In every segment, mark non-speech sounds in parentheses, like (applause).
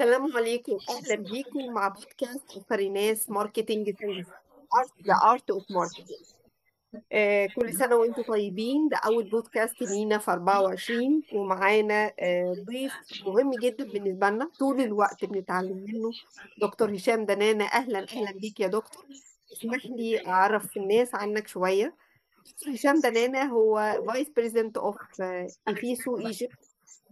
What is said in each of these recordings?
السلام عليكم. أهلا بيكم مع بودكاست فريناس marketing the art of marketing كل سنة وأنتم طيبين. ده أول بودكاست لينا في 24 ومعانا آه ضيف مهم جدا بالنسبة لنا. طول الوقت بنتعلم منه. دكتور هشام دنانة. أهلا أهلا بيك يا دكتور. اسمح لي أعرف الناس عنك دكتور هشام دنانة هو vice president of انفيسو Egypt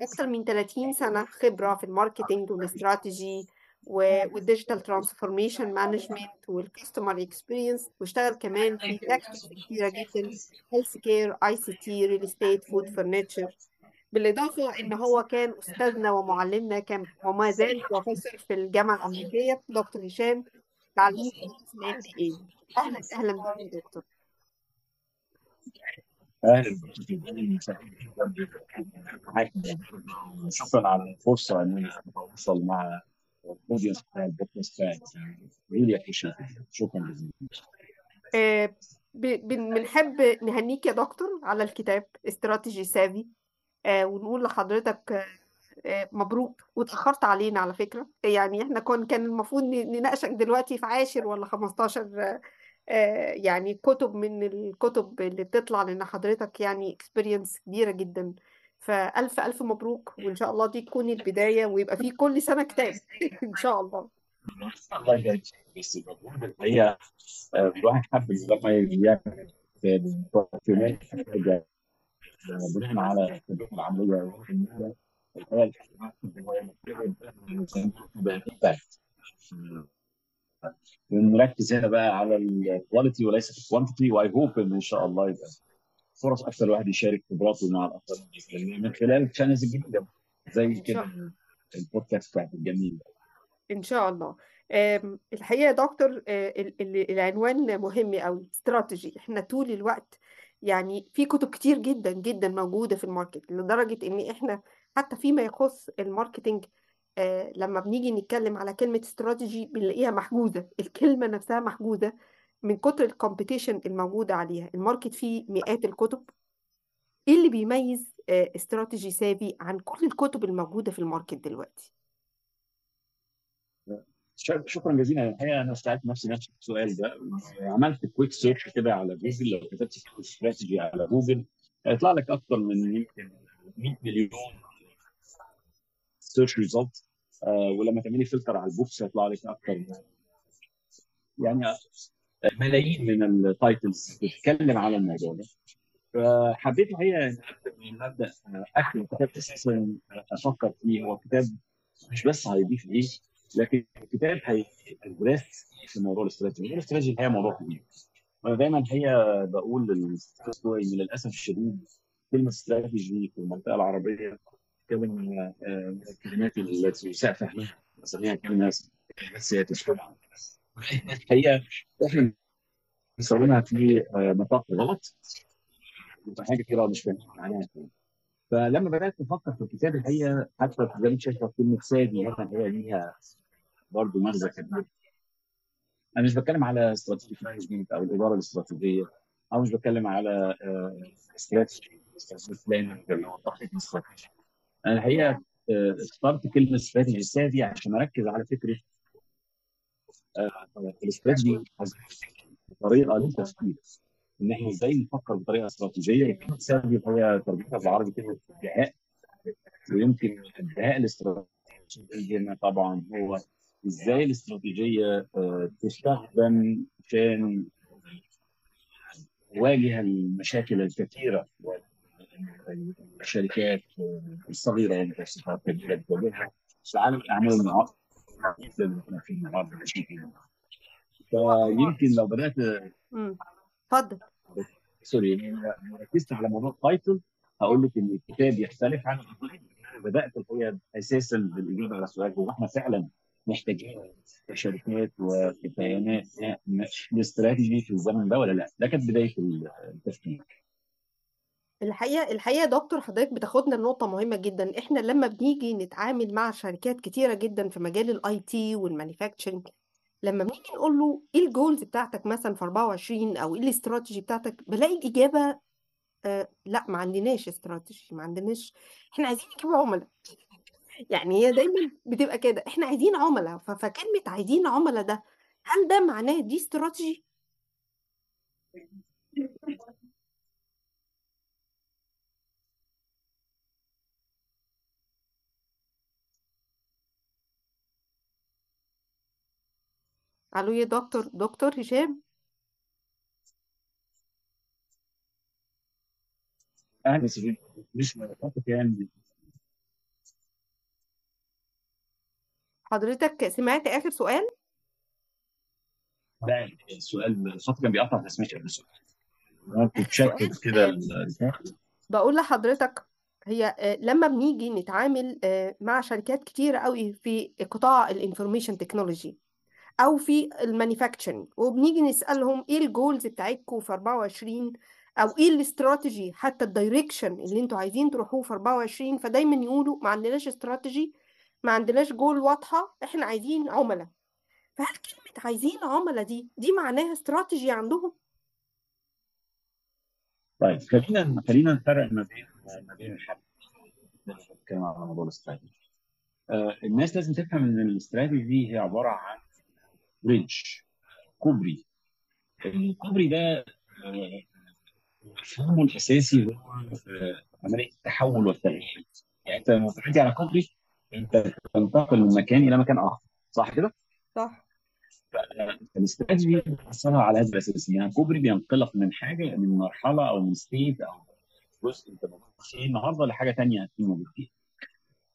أكثر من 30 سنة خبرة في الماركتينج والاستراتيجي والديجيتال ترانسفورميشن مانجمنت والكاستمر اكسبيرينس واشتغل كمان في sectors كتيرة جدا healthcare ICT real estate food furniture بالإضافة إن هو كان أستاذنا ومعلمنا كان وما زال بروفيسور في الجامعة الأمريكية دكتور هشام. تعليم في ال MBA أهلا أهلا بك دكتور. أهلا شكرا على الفرصة ان أنا أتواصل مع ال audience بتاع البودكاست بتاعي. really شكرا جزيلا. آه، بنحب نهنيك يا دكتور على الكتاب strategy savvy. آه، ونقول لحضرتك آه، مبروك. واتأخرت علينا على فكرة. يعني إحنا كون كان المفروض نناقشك دلوقتي في عاشر ولا 15 آه، آه، يعني كتب من الكتب اللي بتطلع لأن حضرتك يعني اكسبيرينس كبيرة جدا فألف ألف مبروك وإن شاء الله دي تكون البداية ويبقى في كل سنة كتاب (laughs) إن شاء الله الله يبارك. بس المفروض الحقيقة آه، الواحد حب لما يعمل آه، بناء على الخبرات العملية والعلميه الحقيقة نركز هنا بقى على ال quality وليس ال quantity و I hope إن إن شاء الله يبقى فرص أكثر الواحد يشارك خبراته مع الاخرين من خلال channels جديده زي كده. البودكاست بتاعت الجميل إن شاء الله. آم، الحقيقة يا دكتور آه، ال- ال- العنوان مهم قوي استراتيجي إحنا طول الوقت يعني في كتب كتير جدا جدا موجودة في ال market لدرجة إن إحنا حتى فيما يخص ال marketing آه، لما بنيجي نتكلم على كلمة استراتيجي بنلاقيها محجوزة. الكلمة نفسها محجوزة من كتر ال competition الموجودة عليها. ال market فيه مئات الكتب. إيه اللي بيميز آه، strategy savvy عن كل الكتب الموجودة في ال market دلوقتي؟ شكرا جزيلا. الحقيقة أنا سألت نفسي نفس السؤال ده. عملت quick search كده على جوجل لو كتبت استراتيجي على جوجل هيطلع لك أكثر من يمكن 100 مليون search result ولما تعملي فلتر على ال books هيطلع لك أكثر يعني ملايين من ال titles بتتكلم على الموضوع ده. فحبيت الحقيقة أبدأ من مبدأ اخر الكتاب أساسا أفكر فيه. هو كتاب مش بس هيضيف إيه لكن الكتاب هيدرس في موضوع الاستراتيجي. موضوع الاستراتيجي الحقيقة موضوع كبير. وأنا دايما الحقيقة بقول للدكتور ان للاسف الشديد كلمة استراتيجي في المنطقة العربية كلمه من الكلمات التي يساء فهمها. بسميها كلمه سياسيه الحقيقة إحنا بنستخدمها في نطاق غلط وفي حاجة كتير مش فاهمين معناها فلما بدأت أفكر في الكتاب الحقيقة حتى زي ما شايفه كلمه سادي مثلا هي ليها برضه مغزى كبير. أنا مش بتكلم على استراتيجي مانجمنت أو الإدارة الاستراتيجية أو مش بتكلم على استراتيجي بلان اللي هو التخطيط الاستراتيجي أنا الحقيقة آه، اخترت كلمة استراتيجي سادي عشان أركز على فكرة آه، الاستراتيجي طريقة للتفكير إن إحنا إزاي نفكر بطريقة استراتيجيه كلمه سادي هي ترجمتها بالعربي كلمه ادعاء ويمكن ادعاء الاستراتيجيه هنا طبعا هو إزاي الاستراتيجيه آه، تستخدم عشان تواجه المشاكل الكثيرة. الشركات الصغيرة والمتوسطه بتواجهها في عالم الأعمال النهارده في النهارده فيمكن لو بدأت اتفضل sorry لو ركزت على موضوع ال title هقول لك إن الكتاب يختلف عن. بدأت الحقيقة أساسا بالإجابة على السؤال هو إحنا فعلا محتاجين كشركات وكيانات الاستراتيجي في الزمن ده ولا لا؟ ده كانت بداية التفكير. الحقيقة الحقيقة دكتور حضرتك بتاخدنا لنقطة مهمة جدا إحنا لما بنيجي نتعامل مع شركات كتيرة جدا في مجال ال IT وال manufacturing لما بنيجي نقول له إيه ال goals بتاعتك مثلا في 24 أو إيه الاستراتيجي بتاعتك بلاقي الإجابة آه لأ ما عندناش استراتيجي ما عندناش إحنا عايزين نجيب عملاء يعني هي دايما بتبقى كده إحنا عايزين عملاء فكلمة عايزين عملاء ده هل ده معناه دي استراتيجي؟ ألو يا دكتور دكتور هشام أهلا سيدي مش مرتبط يعني حضرتك سمعت آخر سؤال؟ لا السؤال الصوت كان بيقطع بس ماشي السؤال ممكن آخر سؤال تسأل كده بقول لحضرتك هي لما بنيجي نتعامل مع شركات كتيرة قوي في قطاع ال information technology أو في ال manufacturing وبنيجي نسألهم إيه ال goals بتاعتكم في 24 أو إيه الاستراتيجي حتى ال direction اللي أنتوا عايزين تروحوه في 24 فدايما يقولوا ما عندناش استراتيجي ما عندناش جول واضحة إحنا عايزين عملاء. فهل كلمة عايزين عملاء دي دي معناها استراتيجي عندهم؟ طيب خلينا خلينا نفرق ما بين ما بين الحاجات نتكلم على موضوع الاستراتيجي. آه الناس لازم تفهم إن الاستراتيجي دي هي عبارة عن bridge كوبري الكوبري ده آه، مفهومه الاساسي هو آه، عملية التحول والتغيير يعني أنت لما بتعدي على كوبري أنت تنتقل من مكان إلى مكان آخر. صح كده؟ صح. الاستراتيجي بتوصلها على هذا الأساس. يعني كوبري بينطلق من حاجة من مرحلة أو من state أو جزء أنت موجود فيه النهارده لحاجة ثانية هتكون موجود فيها.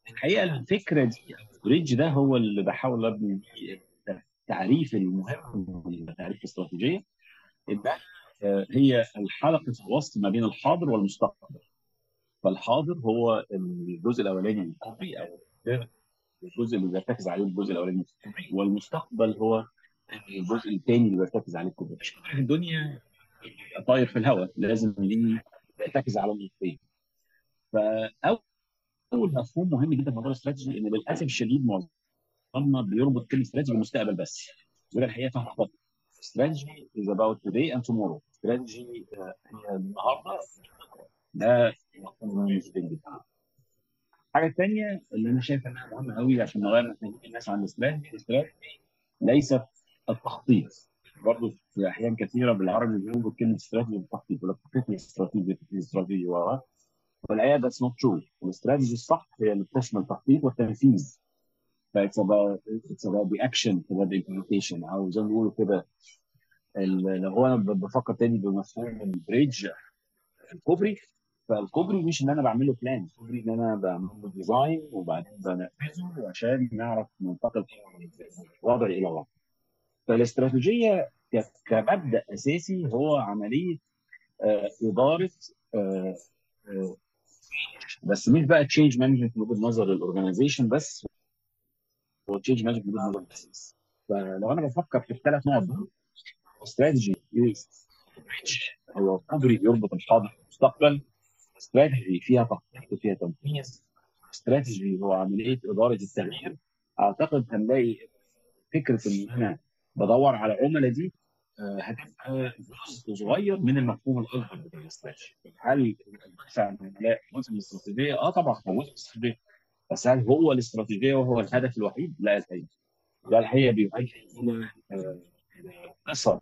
الحقيقة الفكرة دي ال bridge ده هو اللي بحاول أبني بيه التعريف المهم لتعريف الاستراتيجيه انها آه، هي الحلقة الوصل ما بين الحاضر والمستقبل. فالحاضر هو الجزء الأولاني من الكوبري أو الجزء اللي بيرتكز عليه الجزء الأولاني من والمستقبل هو الجزء الثاني اللي بيرتكز عليه الكوبري. مش في الدنيا طاير في الهواء لازم ليه يرتكز على النقطتين. فأول مفهوم مهم جدا في موضوع الاستراتيجي إن للاسف الشديد معظمنا بيربط كلمة استراتيجي بالمستقبل بس. وده الحقيقة فهم خطا. strategy is about today and tomorrow. strategy هي النهارده ده جدا. الحاجة الثانية اللي أنا شايف إنها مهمة قوي عشان نغير مفاهيم الناس عن ال strategy ال strategy ليست التخطيط برضه في أحيان كثيرة بالعربي بيقولوا كلمة استراتيجي بالتخطيط ولا التخطيط الاستراتيجي الاستراتيجي و والحقيقة that's not true ال strategy الصح هي اللي بتشمل التخطيط والتنفيذ about it's about the action about the implementation. أو زي ما بيقولوا كده لو هو أنا بفكر تاني بمفهوم ال bridge الكوبري. فالكوبري مش إن أنا بعمل له plan الكوبري إن أنا بعمل design وبعدين بنفذه عشان نعرف ننتقل من وضع إلى وضع فالاستراتيجية كمبدأ أساسي هو عملية آه، إدارة آه، آه، بس مش بقى change management من وجهة نظر ال organization بس. هو change management فلو أنا بفكر في الثلاث نقط دول استراتيجي هو كوبري بيربط الحاضر بالمستقبل استراتيجي فيها تخطيط وفيها تنفيذ. استراتيجي هو عملية إدارة التغيير. أعتقد هنلاقي فكرة إن أنا بدور على عملاء دي آه، هتبقى جزء صغير من المفهوم الاكبر بتاع الاستراتيجي هل البحث عن عملاء جزء من الاستراتيجيه؟ آه طبعا هو جزء من الاستراتيجيه بس هل هو الاستراتيجية وهو الهدف الوحيد؟ لا الحقيقة ده الحقيقة بيؤدي إلى قصر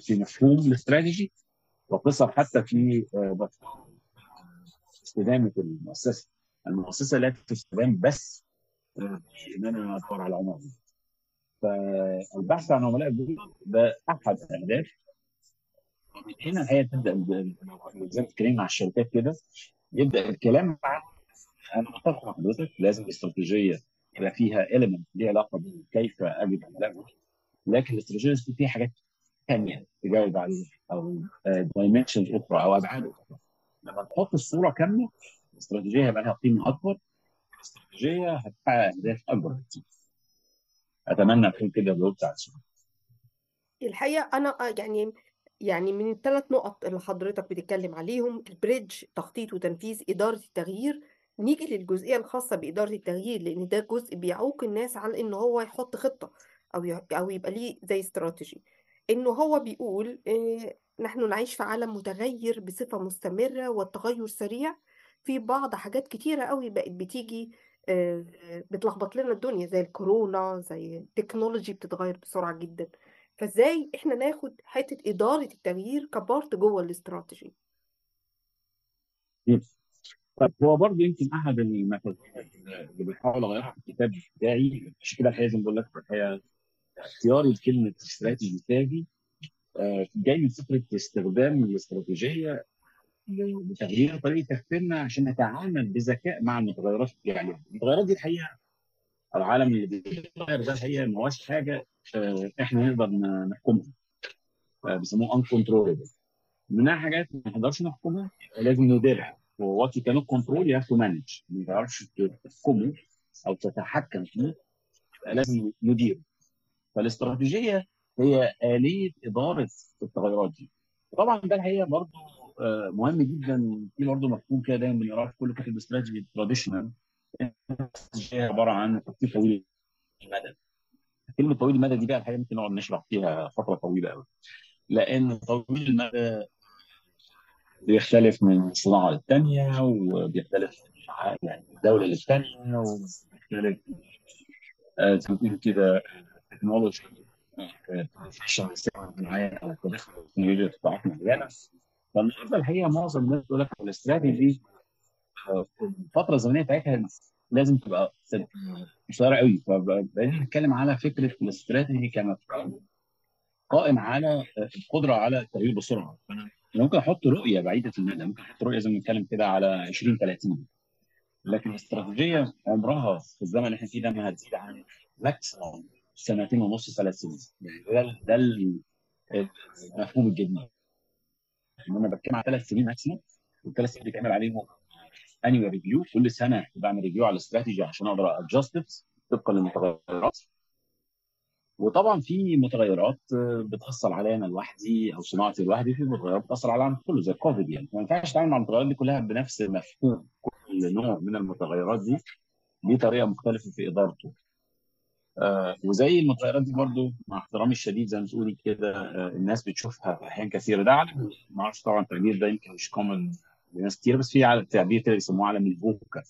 في مفهوم الاستراتيجي وقصر حتى في آه، استدامه المؤسسة. المؤسسة لا تستدام بس آه، إن أنا أدور على عملاء. فالبحث عن عملاء ده أحد الاهداف هنا الحقيقة تبدأ زي ما اتكلمنا مع الشركات كده يبدأ الكلام عن أنا متفق مع حضرتك لازم الاستراتيجية يبقى فيها element ليها علاقة بكيف اجد عملاء لكن الاستراتيجية فيها حاجات ثانية تجاوب عليها أو دايمنشنز أخرى أو أبعاد أخرى. لما تحط الصورة كاملة الاستراتيجية هيبقى لها قيمة أكبر. الاستراتيجية هتحقق أهداف أكبر بكتير. أتمنى أكون كده جاوبت على السؤال. الحقيقة أنا آه، يعني يعني من الثلاث نقط اللي حضرتك بتتكلم عليهم البريدج تخطيط وتنفيذ إدارة التغيير نيجي للجزئية الخاصة بإدارة التغيير لأن ده جزء بيعوق الناس على إن هو يحط خطة أو أو يبقى ليه زي استراتيجي. إنه هو بيقول نحن نعيش في عالم متغير بصفة مستمرة والتغير سريع. في بعض حاجات كتيرة قوي بقت بتيجي بتلخبط لنا الدنيا زي الكورونا زي التكنولوجي بتتغير بسرعة جدا. فإزاي إحنا ناخد حتة إدارة التغيير كبارت جوه الاستراتيجي؟ طب هو برضه يمكن أحد المفاهيم اللي بحاول أغيرها في الكتاب بتاعي عشان كده ما بقول لك الحقيقة اختياري لكلمة استراتيجي تاجي آه، جاي من فكرة استخدام الاستراتيجية لتغيير طريقة تفكيرنا عشان نتعامل بذكاء مع المتغيرات عليها. المتغيرات دي الحقيقة العالم اللي بيتغير ده الحقيقة ما هوش حاجة آه، إحنا نقدر نحكمها آه، بيسموه uncontrollable منها حاجات ما نقدرش نحكمها لازم نديرها. كانوت كنترول يو هاف تو مانج ما تعرفش تحكمه أو تتحكم فيه لازم نديره فالاستراتيجية هي آلية إدارة التغيرات دي. طبعا ده الحقيقة برضه آه، مهم جدا في برضه مفهوم كده دايما بنقراه في كل كتب strategy traditional هي عبارة عن تخطيط طويل المدى. كلمة طويل المدى دي بقى الحقيقة ممكن نقعد نشرح فيها فترة طويلة قوي. لأن طويل المدى بيختلف من صناعة للتانية وبيختلف يعني من دولة للتانية وبيختلف آه، زي ما بيقولوا كده تكنولوجي عشان معين أو تدخل التكنولوجيا في قطاعات معينه فالنهاردة الحقيقة معظم الناس بتقول لك الاستراتيجي آه، الفترة الزمنيه بتاعتها لازم تبقى قصيره قوي فبقينا نتكلم على فكرة الاستراتيجي كمفهوم قائم على القدرة على التغيير بسرعة. فانا ممكن أحط رؤية بعيدة المدى ممكن أحط رؤية زي ما بنتكلم كده على 20 30 لكن الاستراتيجيه عمرها في الزمن اللي إحنا فيه ده ما هتزيد عن ماكسيموم سنتين ونص ثلاث سنين. يعني ده ده ال- المفهوم الجديد. إن أنا بتكلم على ثلاث سنين maximum والثلاث سنين بيتعمل عليهم annual review كل سنة بعمل review على الاستراتيجي عشان أقدر adjust طبقا للمتغيرات. وطبعا في متغيرات آه، بتأثر عليا أنا لوحدي أو صناعتي لوحدي في متغيرات بتأثر على العالم كله زي الكوفيد يعني. ما ينفعش اتعامل مع المتغيرات دي كلها بنفس مفهوم. كل نوع من المتغيرات دي ليه طريقة مختلفة في إدارته. آه وزي المتغيرات دي برضو مع احترامي الشديد زي ما تقولي كده آه الناس بتشوفها أحيان كثيرة. ده عالم ما أعرفش طبعا التعبير ده يمكن مش common لناس كتير بس في تعبير كده يسموه عالم ال VUCA.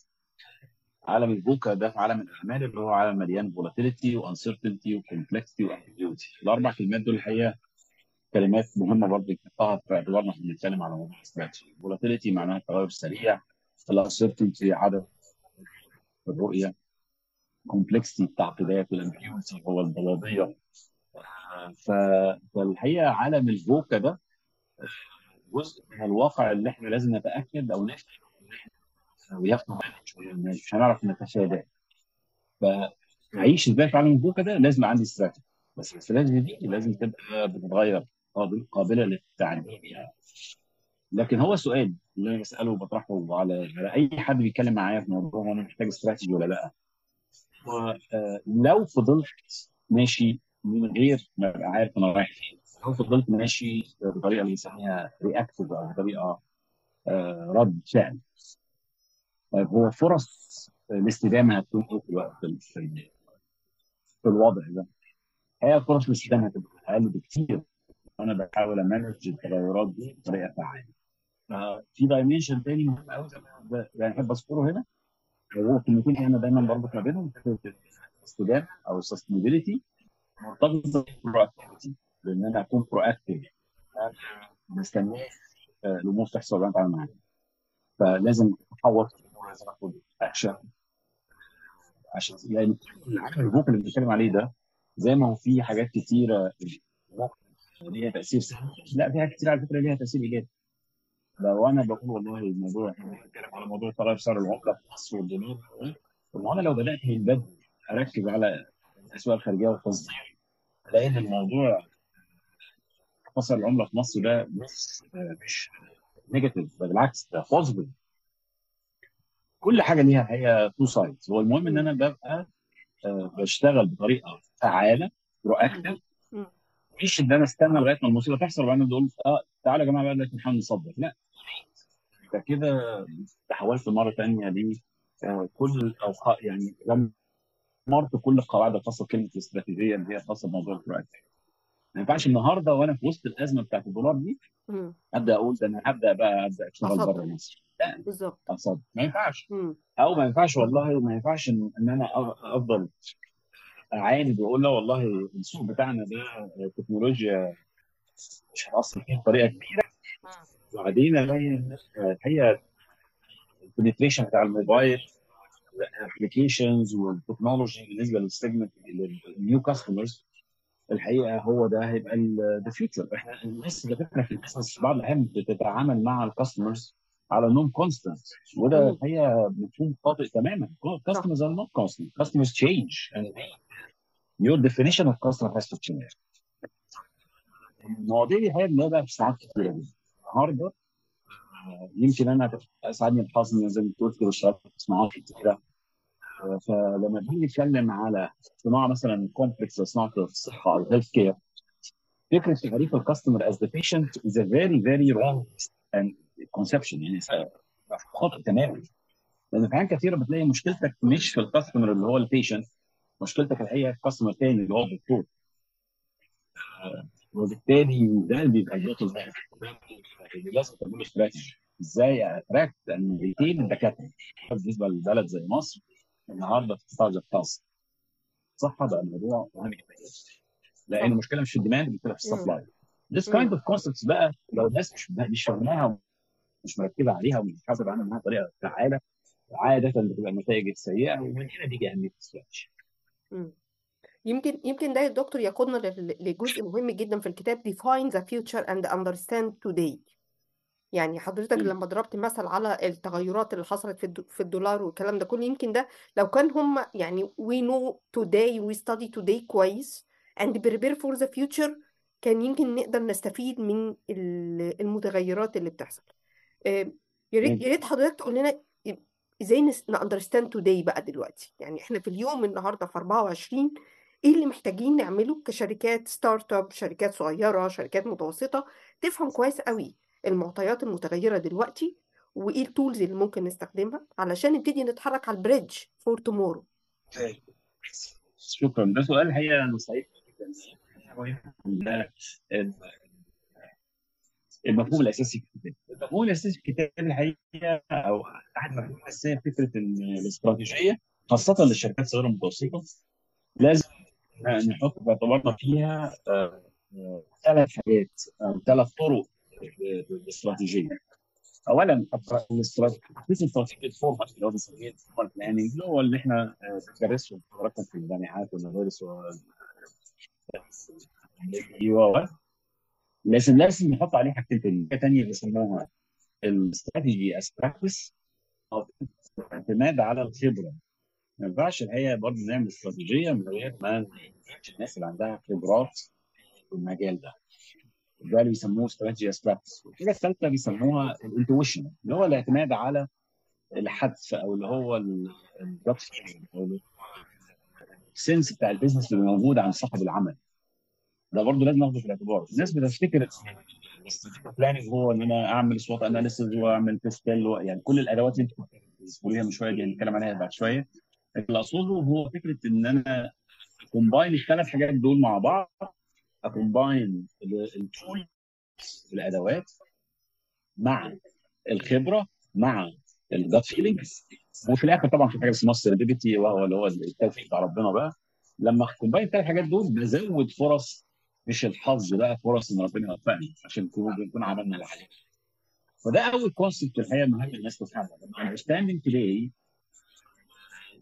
عالم ال VUCA ده في عالم الأعمال اللي هو عالم مليان volatility و uncertainty و complexity و ambiguity الأربع كلمات دول الحقيقة كلمات مهمة برضه نحطها في اعتبارنا وإحنا بنتكلم على موضوع ال strategy volatility معناها التغير السريع ال uncertainty عدم الرؤية complexity التعقيدات وال ambiguity هو الضبابيه ف- فالحقيقة عالم ال VUCA ده جزء من الواقع اللي إحنا لازم نتأكد أو نفهم بالنا مش هنعرف نتفاداه. فعيش إزاي في عالم الفوكا ده لازم عندي استراتيجي. بس الاستراتيجي دي لازم تبقى بتتغير قابل- قابلة للتعديل يعني. لكن هو سؤال اللي أنا بسأله وبطرحه على أي حد بيتكلم معايا في موضوع هو أنا محتاج استراتيجي ولا لأ. آه، لو فضلت ماشي من غير ما أبقى عارف أنا رايح فين لو فضلت ماشي بطريقة اللي بنسميها reactive أو بطريقة آه، رد فعل طيب هو فرص الاستدامه هتكون إيه في الوقت في الوضع ده؟ هي فرص الاستدامه هتبقى أقل بكتير. وأنا بحاول أ manage التغيرات دي بطريقة فعالة. آه، في dimension تاني مهم قوي يعني أحب أذكره هنا. وهو كلمتين أنا دايما بربط ما بينهم. الاستدامه أو ال sustainability مرتبطه بال proactivity بإن أنا أكون proactive ما استناش الأمور تحصل وأنا اتعامل معاها فلازم أحوط لازم اخد اكشن عشان يعني ال VUCA اللي بنتكلم عليه ده زي ما هو في حاجات كتيرة ليها تأثير سلبي لا في حاجات كتير على فكرة ليها تأثير إيجابي. لو أنا بقول والله الموضوع إحنا بنتكلم على موضوع تغير سعر العملة في مصر والدولار طب أنا لو بدأت من بدري أركز على الأسواق الخارجية والتصدير الاقي ان الموضوع سعر العملة في مصر ده مش مش negative بالعكس ده positive كل حاجة ليها هي two sides هو المهم إن أنا ببقى آه، بشتغل بطريقة فعالة proactive. مش إن أنا استنى لغاية ما المصيبة تحصل وبعدين أقول آه تعالوا يا جماعة بقى دلوقتي نحاول نصدر لا. أنت كده تحولت مرة ثانية ل آه، كل أو يعني دمرت كل القواعد الخاصة بكلمة الاستراتيجية اللي هي خاصة بموضوع ال proactive ما ينفعش النهارده وأنا في وسط الأزمة بتاعت الدولار دي. أبدأ أقول ده أنا هبدأ بقى أبدأ أشتغل. بره مصر. بالظبط اقصد ما ينفعش. أو ما ينفعش والله ما ينفعش إن أنا أفضل اعاند واقول لا والله السوق بتاعنا ده تكنولوجيا مش هتأثر فيه بطريقة كبيرة. وبعدين ألاقي الحقيقة ال penetration بتاع ال mobile applications وال technology بالنسبة لل segment لل new customers الحقيقة هو ده هيبقى the future إحنا الناس على فكره في ال business بعض الأحيان بتتعامل مع ال customers على انهم constant وده. الحقيقة مفهوم خاطئ تماما. are not constant. Customers change. And your definition of customer has to change. المواضيع دي الحقيقة بنلاقيها في ساعات كتيرة جدا النهارده آه، يمكن أنا اسعدني الحظ إن زي ما قلت كده اشتغلت في صناعات كتيرة. آه، فلما بنيجي نتكلم على صناعة مثلا complex صناعه الصحه أو ال healthcare فكرة تعريف ال customer as the patient is a very very wrong conception يعني خاطئ تماما لأن في احيان كثيره بتلاقي مشكلتك مش في ال customer اللي هو ال patient مشكلتك الحقيقة في customer تاني اللي هو الدكتور. وبالتالي ده اللي بيبقى البطل ده اللي لازم تعمل استراتيجي إزاي attract and retain الدكاترة. بالنسبة لبلد زي مصر النهارده في قطاع الخاص الصحة بقى الموضوع مهم جدا. لأن صح المشكلة مش في ال demand المشكلة في. ال supply This مم. kind of concepts بقى لو الناس مش مش فاهماها ومش مركزه عليها ومش حاسب عنها انها طريقة فعالة عادة بتبقى النتائج السيئة ومن هنا بيجي أهمية. مم. يمكن يمكن ده يا دكتور يقودنا لجزء مهم جدا في الكتاب define the future and understand today يعني حضرتك. لما ضربت مثل على التغيرات اللي حصلت في الد- في الدولار والكلام ده كله يمكن ده لو كان هم يعني we know today we study today كويس and prepare for the future كان يمكن نقدر نستفيد من ال- المتغيرات اللي بتحصل يا ريت. يا ريت حضرتك تقول لنا إزاي ن understand today بقى دلوقتي. يعني إحنا في اليوم النهارده في 24 إيه اللي محتاجين نعمله كشركات startup شركات صغيرة شركات متوسطة تفهم كويس قوي المعطيات المتغيرة دلوقتي وإيه ال tools اللي ممكن نستخدمها علشان نبتدي نتحرك على ال bridge for tomorrow شكرا. ده سؤال الحقيقة أنا سعيد جدا. ده المفهوم الاساسي في الكتاب المفهوم الاساسي في الكتاب الحقيقة أو احد المفاهيم الاساسيه فكره ان الاستراتيجيه خاصه للشركات الصغيره والمتوسطه لازم نحط في اعتبارنا فيها آه، آه، ثلاث حاجات أو ثلاث طرق للاستراتيجيه اولا الاستراتيجيه الاستراتيجيه ال formal اللي هو بنسميه ال formal planning اللي هو اللي إحنا آه، بندرسه في الجامعات والمدارس و- أيوه لازم لازم نحط عليه حاجتين حاجة تانية بيسموها ال strategy as practice أو الاعتماد على الخبرة. ما ينفعش الحقيقة برضه نعمل استراتيجية من غير ما الناس اللي عندها خبرات في المجال ده. ده اللي بيسموه strategy as practice والحاجة الثالثة بيسموها ال intuition اللي هو الاعتماد على الحدس أو اللي هو ال gut أو ال sense بتاع ال business اللي موجود عند صاحب العمل. ده برضه لازم ناخده في الاعتبار. الناس بتفتكر planning هو إن أنا أعمل SWOT analysis وأعمل PESTEL يعني كل الأدوات اللي أنتوا بتقوليها من شوية دي هنتكلم عليها بعد شوية. اللي أقصده هو فكرة إن أنا combine الثلاث حاجات دول مع بعض ا combine ال tool الأدوات مع الخبرة مع ال gut feeling وفي الآخر طبعا في حاجة اسمها ال serendipity وهو اللي هو التوفيق بتاع ربنا بقى. لما combine الثلاث حاجات دول بزود فرص مش الحظ بقى فرص إن ربنا يوفقني عشان نكون نكون عملنا اللي علينا. فده أول concept الحقيقة مهم الناس تفهمها understanding today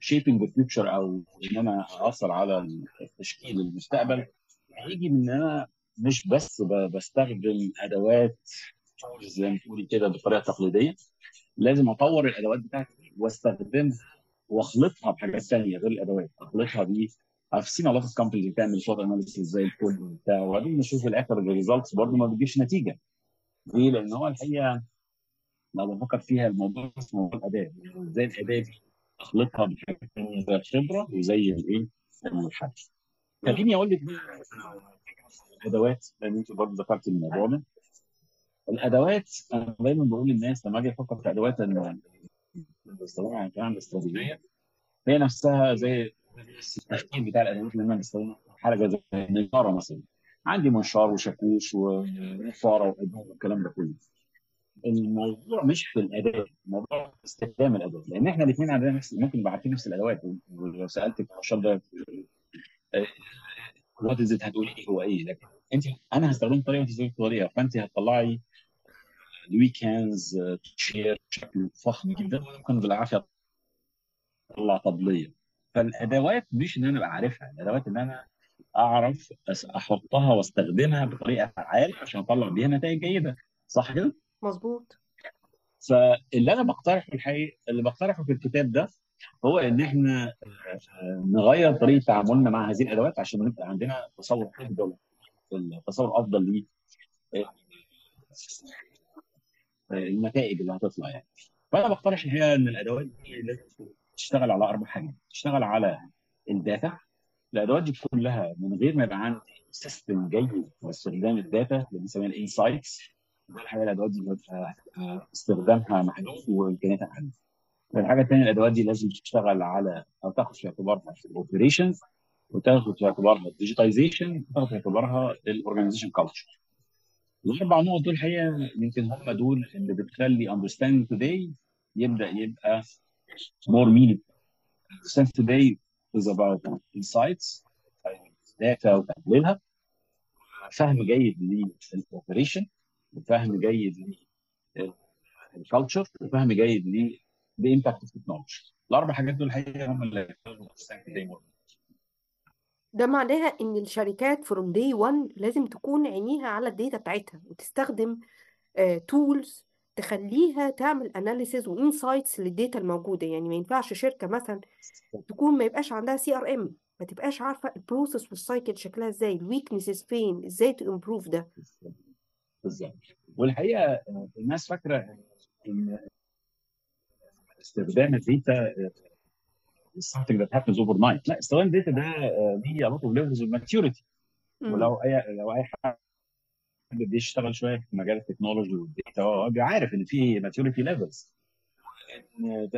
shaping the future أو إن أنا اثر على تشكيل المستقبل هيجي من إن أنا مش بس بستخدم أدوات زي ما تقولي كده بطريقة تقليدية لازم أطور الأدوات بتاعتي وأستخدمها وأخلطها بحاجات ثانية غير الأدوات. أخلطها I've seen a lot of companies بتعمل SWOT analysis زي الفل وبتاع وبعدين نشوف في الآخر ال results برضه ما بتجيبش نتيجة ليه؟ لأن هو الحقيقة لو بفكر فيها الموضوع اسمه موضوع الأداء زي الأداء دي اخلطها ثانية زي الخبره وزي الإيه؟ الحل خليني أقول لك الأدوات لأن أنت برضه ذكرت الموضوع ده الأدوات أنا دايما بقول للناس لما أجي أفكر في أدوات عشان اعمل استراتيجية هي نفسها زي التشكيل بتاع الادوات اللي أنا بستخدمها حاجة زي النجاره مثلا عندي منشار وشاكوش ونفاره وادوات والكلام ده كله. الموضوع مش في الاداه الموضوع في استخدام الاداه لأن إحنا الاثنين عندنا نفس ممكن عارفين نفس الأدوات. ولو سألتك النشاط ده وات از هتقولي لي هو إيه. لكن أنت أنا هستخدمه بطريقه وانت هتستخدمه بطريقه فأنت هتطلعي الويكندز شير بشكل فخم جدا. ممكن بالعافية أطلع طبليه فالأدوات مش إن أنا أبقى عارفها الأدوات إن أنا أعرف أحطها وأستخدمها بطريقة فعالة عشان أطلع بيها نتائج جيدة. صح كده؟ مظبوط. فاللي أنا بقترحه الحقيقة اللي بقترحه في الكتاب ده هو إن إحنا آه، نغير طريقة تعاملنا مع هذه الأدوات عشان نبقى عندنا تصور أفضل تصور أفضل ليه النتائج اللي هتطلع يعني. فأنا بقترح الحقيقة إن الأدوات دي لازم تشتغل على أربع حاجات. تشتغل على الداتا. الأدوات دي كلها من غير ما يبقى عندي system جيد لاستخدام ال data اللي بنسميها ال insights. الحقيقة الأدوات دي استخدامها محدود وامكانياتها محدوده الحاجة الثانية الأدوات دي لازم تشتغل على أو تاخد في اعتبارها ال operations وتاخد في اعتبارها ال digitization وتاخد في اعتبارها ال organization culture الأربع نقط دول الحقيقة يمكن هم دول اللي بتخلي understanding today يبدأ يبقى more meaningful. Understanding today is about insights data وتحليلها فهم جيد لل operation وفهم جيد لل culture وفهم جيد لل impact of technology الأربع حاجات دول الحقيقة هم اللي ده معناها إن الشركات from day 1 لازم تكون عينيها على ال data بتاعتها وتستخدم tools تخليها تعمل analysis و insights لل data الموجودة. يعني ما ينفعش شركة مثلا تكون ما يبقاش عندها CRM ما تبقاش عارفة ال process وال cycle شكلها إزاي ال weaknesses فين إزاي to improve ده. بالظبط. والحقيقة الناس فاكرة إن استخدام ال data something that happens overnight. لا استخدام ال data ده آه، ليه a lot of levels of maturity. ولو أي لو أي حد بيشتغل شوية في مجال التكنولوجي وال data. هو بيبقى عارف إن في maturity levels. إن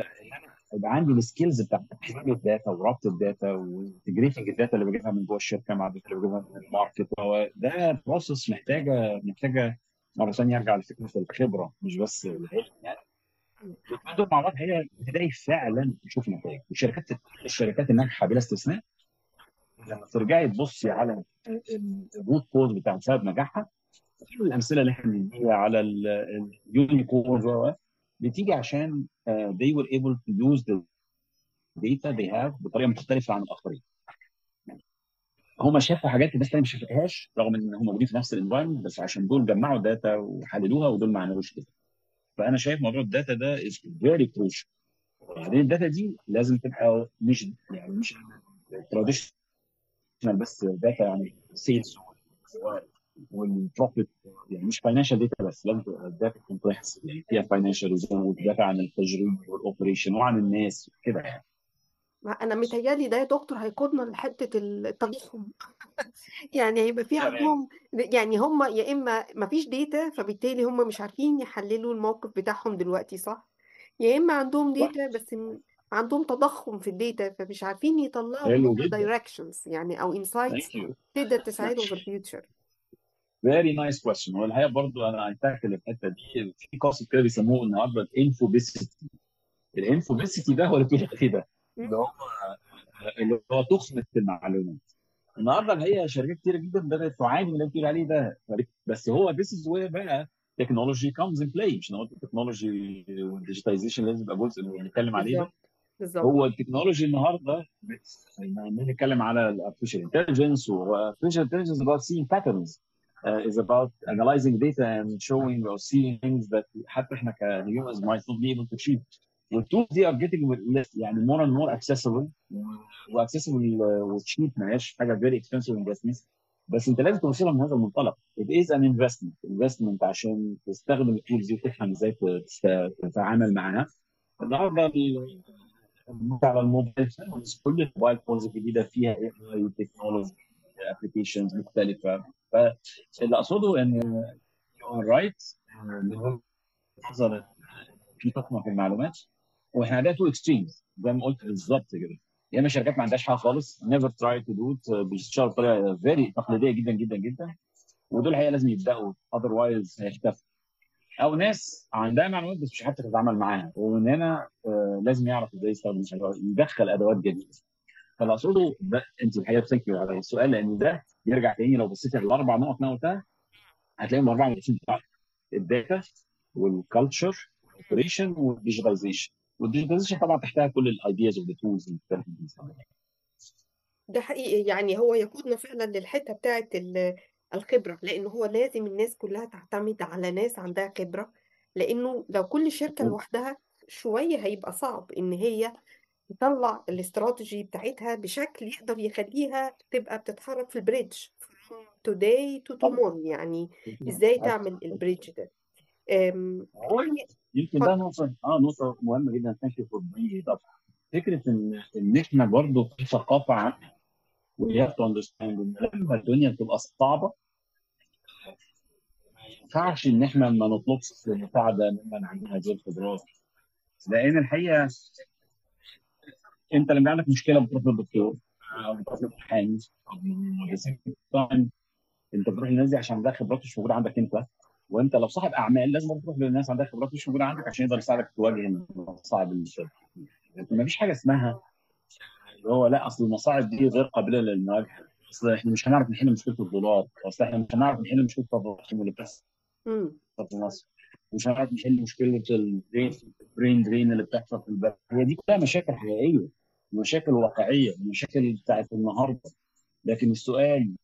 يبقى عندي ال skills بتاعت تحليل ال data وربط الداتا وانتجريتنج الداتا اللي بجيبها من جوه الشركة مع الداتا اللي بجيبها من ال market. ده process محتاجة محتاجة مرة ثانية أرجع لفكرة الخبرة مش بس العلم يعني. دول مع بعض هي بتلاقي فعلا تشوف نتائج. والشركات الشركات الناجحة بلا استثناء لما ترجعي تبصي على ال root cause بتاع سبب نجاحها كل الأمثلة اللي إحنا بنديها على ال unicorn بتيجي عشان uh, they were able to use the data they have بطريقة مختلفة عن الآخرين. هم شافوا حاجات الناس الثانية ما شافتهاش رغم إن هم موجودين في نفس ال environment بس عشان دول جمعوا data وحللوها ودول ما عملوش كده. فأنا شايف موضوع ال data ده is very crucial. بعدين ال data دي لازم تبقى مش يعني مش traditional بس data يعني sales وال profit يعني مش financial data بس لازم تبقى data complex يعني فيها financial و data عن التجريب وال operation وعن الناس كده يعني. ما أنا متهيألي ده يا دكتور هيقودنا لحتة التضخم. (laughs) يعني هيبقى في عندهم يعني هم يا إما ما فيش data فبالتالي هم مش عارفين يحللوا الموقف بتاعهم دلوقتي صح؟ يا إما عندهم صح. data بس عندهم تضخم في ال data فمش عارفين يطلعوا directions يعني أو insights تقدر تساعدهم في ال future very nice question هو الحقيقة برضو أنا هتاكل الحتة دي. في concept كده بيسموه النهارده ال infobesity. ال infobesity ده هو اللي بتقول فيه ده؟ اللي هو اللي هو تخمة المعلومات. النهارده الحقيقة شركات كتير جدا بدأت تعاني من اللي بتقول عليه ده. بس هو this is where بقى technology comes in play. مش نقول التكنولوجي وال digitization لازم يبقى جزء بنتكلم عليه بالظبط. هو التكنولوجي النهارده بنتكلم على ال artificial intelligence و artificial intelligence seeing patterns. uh, is about analyzing data and showing or seeing things that حتى إحنا ك humans might not be able to achieve. وال tools دي are getting less يعني more and more accessible. و accessible و cheap ما هياش حاجة very expensive investment بس أنت لازم توصلها من هذا المنطلق. It is an investment. Investment عشان تستخدم ال tools دي وتفهم إزاي تتعامل معاها. النهارده ال- على الموبايل كل ال mobile phones الجديدة فيها AI technology applications مختلفة. فاللي أقصده إن you are right من في تقنيه في المعلومات. وإحنا عندنا two extremes زي ما قلت بالظبط كده. يا إما شركات ما عندهاش حاجة خالص. never tried to do بيشتغلوا بطريقة very تقليدية جدا جدا جدا. ودول الحقيقة لازم يبدأوا. otherwise هيختفوا. أو ناس عندها معلومات بس مش عارفه تتعامل معاها. ومن هنا آه، لازم يعرف إزاي يستخدم يدخل أدوات جديدة. فاللي اقصده ده انت الحقيقة بتنكر على السؤال لأن ده يرجع تاني لو بصيت على الأربع نقط اللي أنا قلتها هتلاقيهم أربعة مدرسين بتاعك الداتا والكالتشر والاوبريشن والديجيتاليزيشن وال digitalization طبعا تحتها كل ال ideas وال tools المختلفه اللي بنستخدمها ده حقيقي. يعني هو يقودنا فعلا للحتة بتاعت ال- الخبرة لأنه هو لازم الناس كلها تعتمد على ناس عندها خبرة لأنه لو كل شركة لوحدها شوية هيبقى صعب إن هي تطلع الاستراتيجي بتاعتها بشكل يقدر يخليها تبقى بتتحرك في ال bridge from today to tomorrow. يعني إزاي تعمل ال bridge ده. يمكن ده نقطة آه نقطة مهمة جدا. thank you for فكرة إن إن إحنا برضه في ثقافة عنها we have to understand إن لما الدنيا بتبقى صعبة ما ينفعش إن إحنا ما نطلبش مساعدة ممن عندنا هذه الخبرات لأن الحقيقة انت لما عندك مشكلة بتروح للدكتور. أو بتروح للمحامي. أو انت بتروح للناس دي عشان ده خبرات مش موجودة عندك انت. وانت لو صاحب اعمال لازم تروح للناس عندها خبرات مش موجودة عندك عشان يقدر يساعدك تواجه المصاعب اللي لكن ما فيش حاجة اسمها اللي هو لا أصل المصاعب دي غير قابلة للمواجهة. أصل إحنا مش هنعرف نحل مشكلة الدولار. أصل إحنا مش هنعرف نحل مشكلة التضخم اللي بتحصل. في مصر. مش هنعرف نحل مشكلة البرين درين اللي بتحصل في البلد. هي دي كلها مشاكل حقيقية. مشاكل واقعية مشاكل بتاعت النهارده. لكن السؤال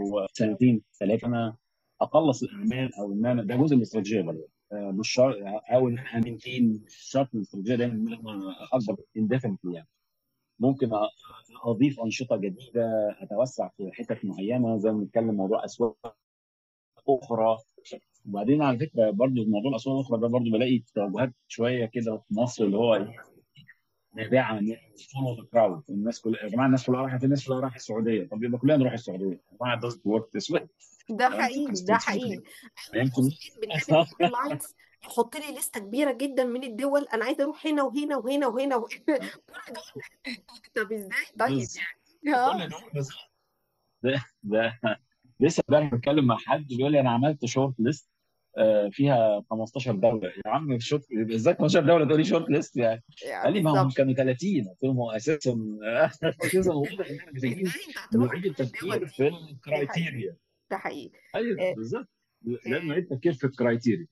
هو سنتين ثلاثة أنا أخلص الأعمال أو إن أنا ده جزء من الاستراتيجية برضه آه، مش شرط أو ان أنا امنتين مش شرط الاستراتيجية دايما اكبر اندفنتلي يعني. ممكن أضيف أنشطة جديدة أتوسع في حتت معينة زي ما بنتكلم موضوع أسواق أخرى. وبعدين على فكرة برضو موضوع الأسواق الأخرى ده برضو بلاقي توجهات شوية كده في مصر اللي هو إيه نابعه من follow the crowd الناس كلها يا جماعة الناس كلها راحت الناس كلها راحت السعودية. طب يبقى كلنا نروح السعودية. يا جماعة this way. ده حقيقي ده حقيقي. يحط (laughs) لي لستة كبيرة جدا من الدول. أنا عايزة أروح هنا وهنا وهنا وهنا وهنا (laughs) طب إزاي؟ طيب يعني. كل دول بس. ده ده. لسه امبارح بتكلم مع حد بيقول لي أنا عملت short list فيها 15 دولة. يا عم شورت إزاي 15 دولة؟ تقول لي short list يعني يعني قال لي ما هم كانوا 30 قلت له هو أساسا (laughs) أساسا واضح إن إحنا محتاجين نعيد التفكير في ال criteria ده حقيقي. أيوه آه، بالظبط. لازم آه، نعيد التفكير في ال criteria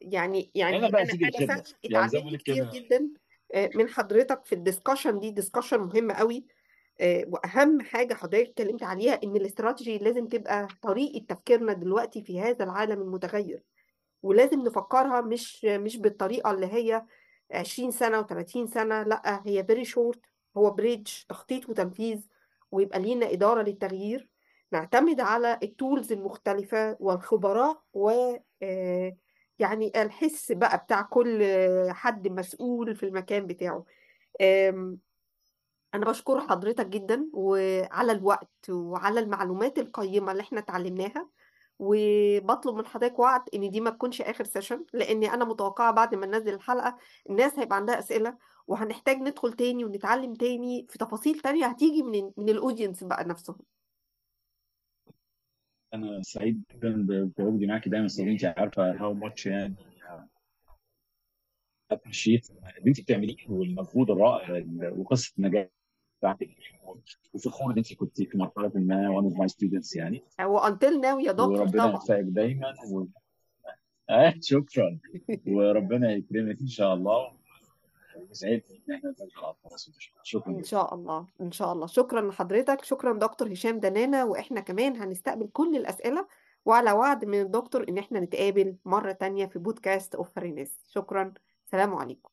يعني يعني بقى أنا تيجي يعني ما بقول اتعلمت لك كتير جدا آه، من حضرتك في ال discussion دي discussion مهمه قوي. آه، وأهم حاجة حضرتك اتكلمت عليها إن الاستراتيجي لازم تبقى طريقة تفكيرنا دلوقتي في هذا العالم المتغير ولازم نفكرها مش مش بالطريقة اللي هي 20 سنة و30 سنة لأ هي very short هو bridge تخطيط وتنفيذ ويبقى لينا إدارة للتغيير. نعتمد على ال tools المختلفة والخبراء و آه، يعني الحس بقى بتاع كل حد مسؤول في المكان بتاعه. أنا بشكر حضرتك جدا وعلى الوقت وعلى المعلومات القيمة اللي إحنا اتعلمناها وبطلب من حضرتك وعد إن دي ما تكونش آخر session لأني أنا متوقعة بعد ما ننزل الحلقة الناس هيبقى عندها أسئلة وهنحتاج ندخل تاني ونتعلم تاني في تفاصيل تانية هتيجي من من ال audience بقى نفسهم. أنا سعيد جدا بتواجدي معاكي دايما انت عارفة how much يعني appreciate اللي انت بتعمليه والمجهود الرائع ال- وقصة النجاح بتاعتك. وفخور ان انت كنت في مرحلة ما one of my students يعني. until now يا دكتور وربنا يوفقك دايما و... آه شكرا. وربنا يكرمك إن شاء الله. إن إحنا شكرا إن شاء الله إن شاء الله. شكرا لحضرتك. شكرا دكتور هشام دنانة. وإحنا كمان هنستقبل كل الأسئلة وعلى وعد من الدكتور إن إحنا نتقابل مرة تانية في بودكاست اوف فرينيس شكرا. سلام عليكم.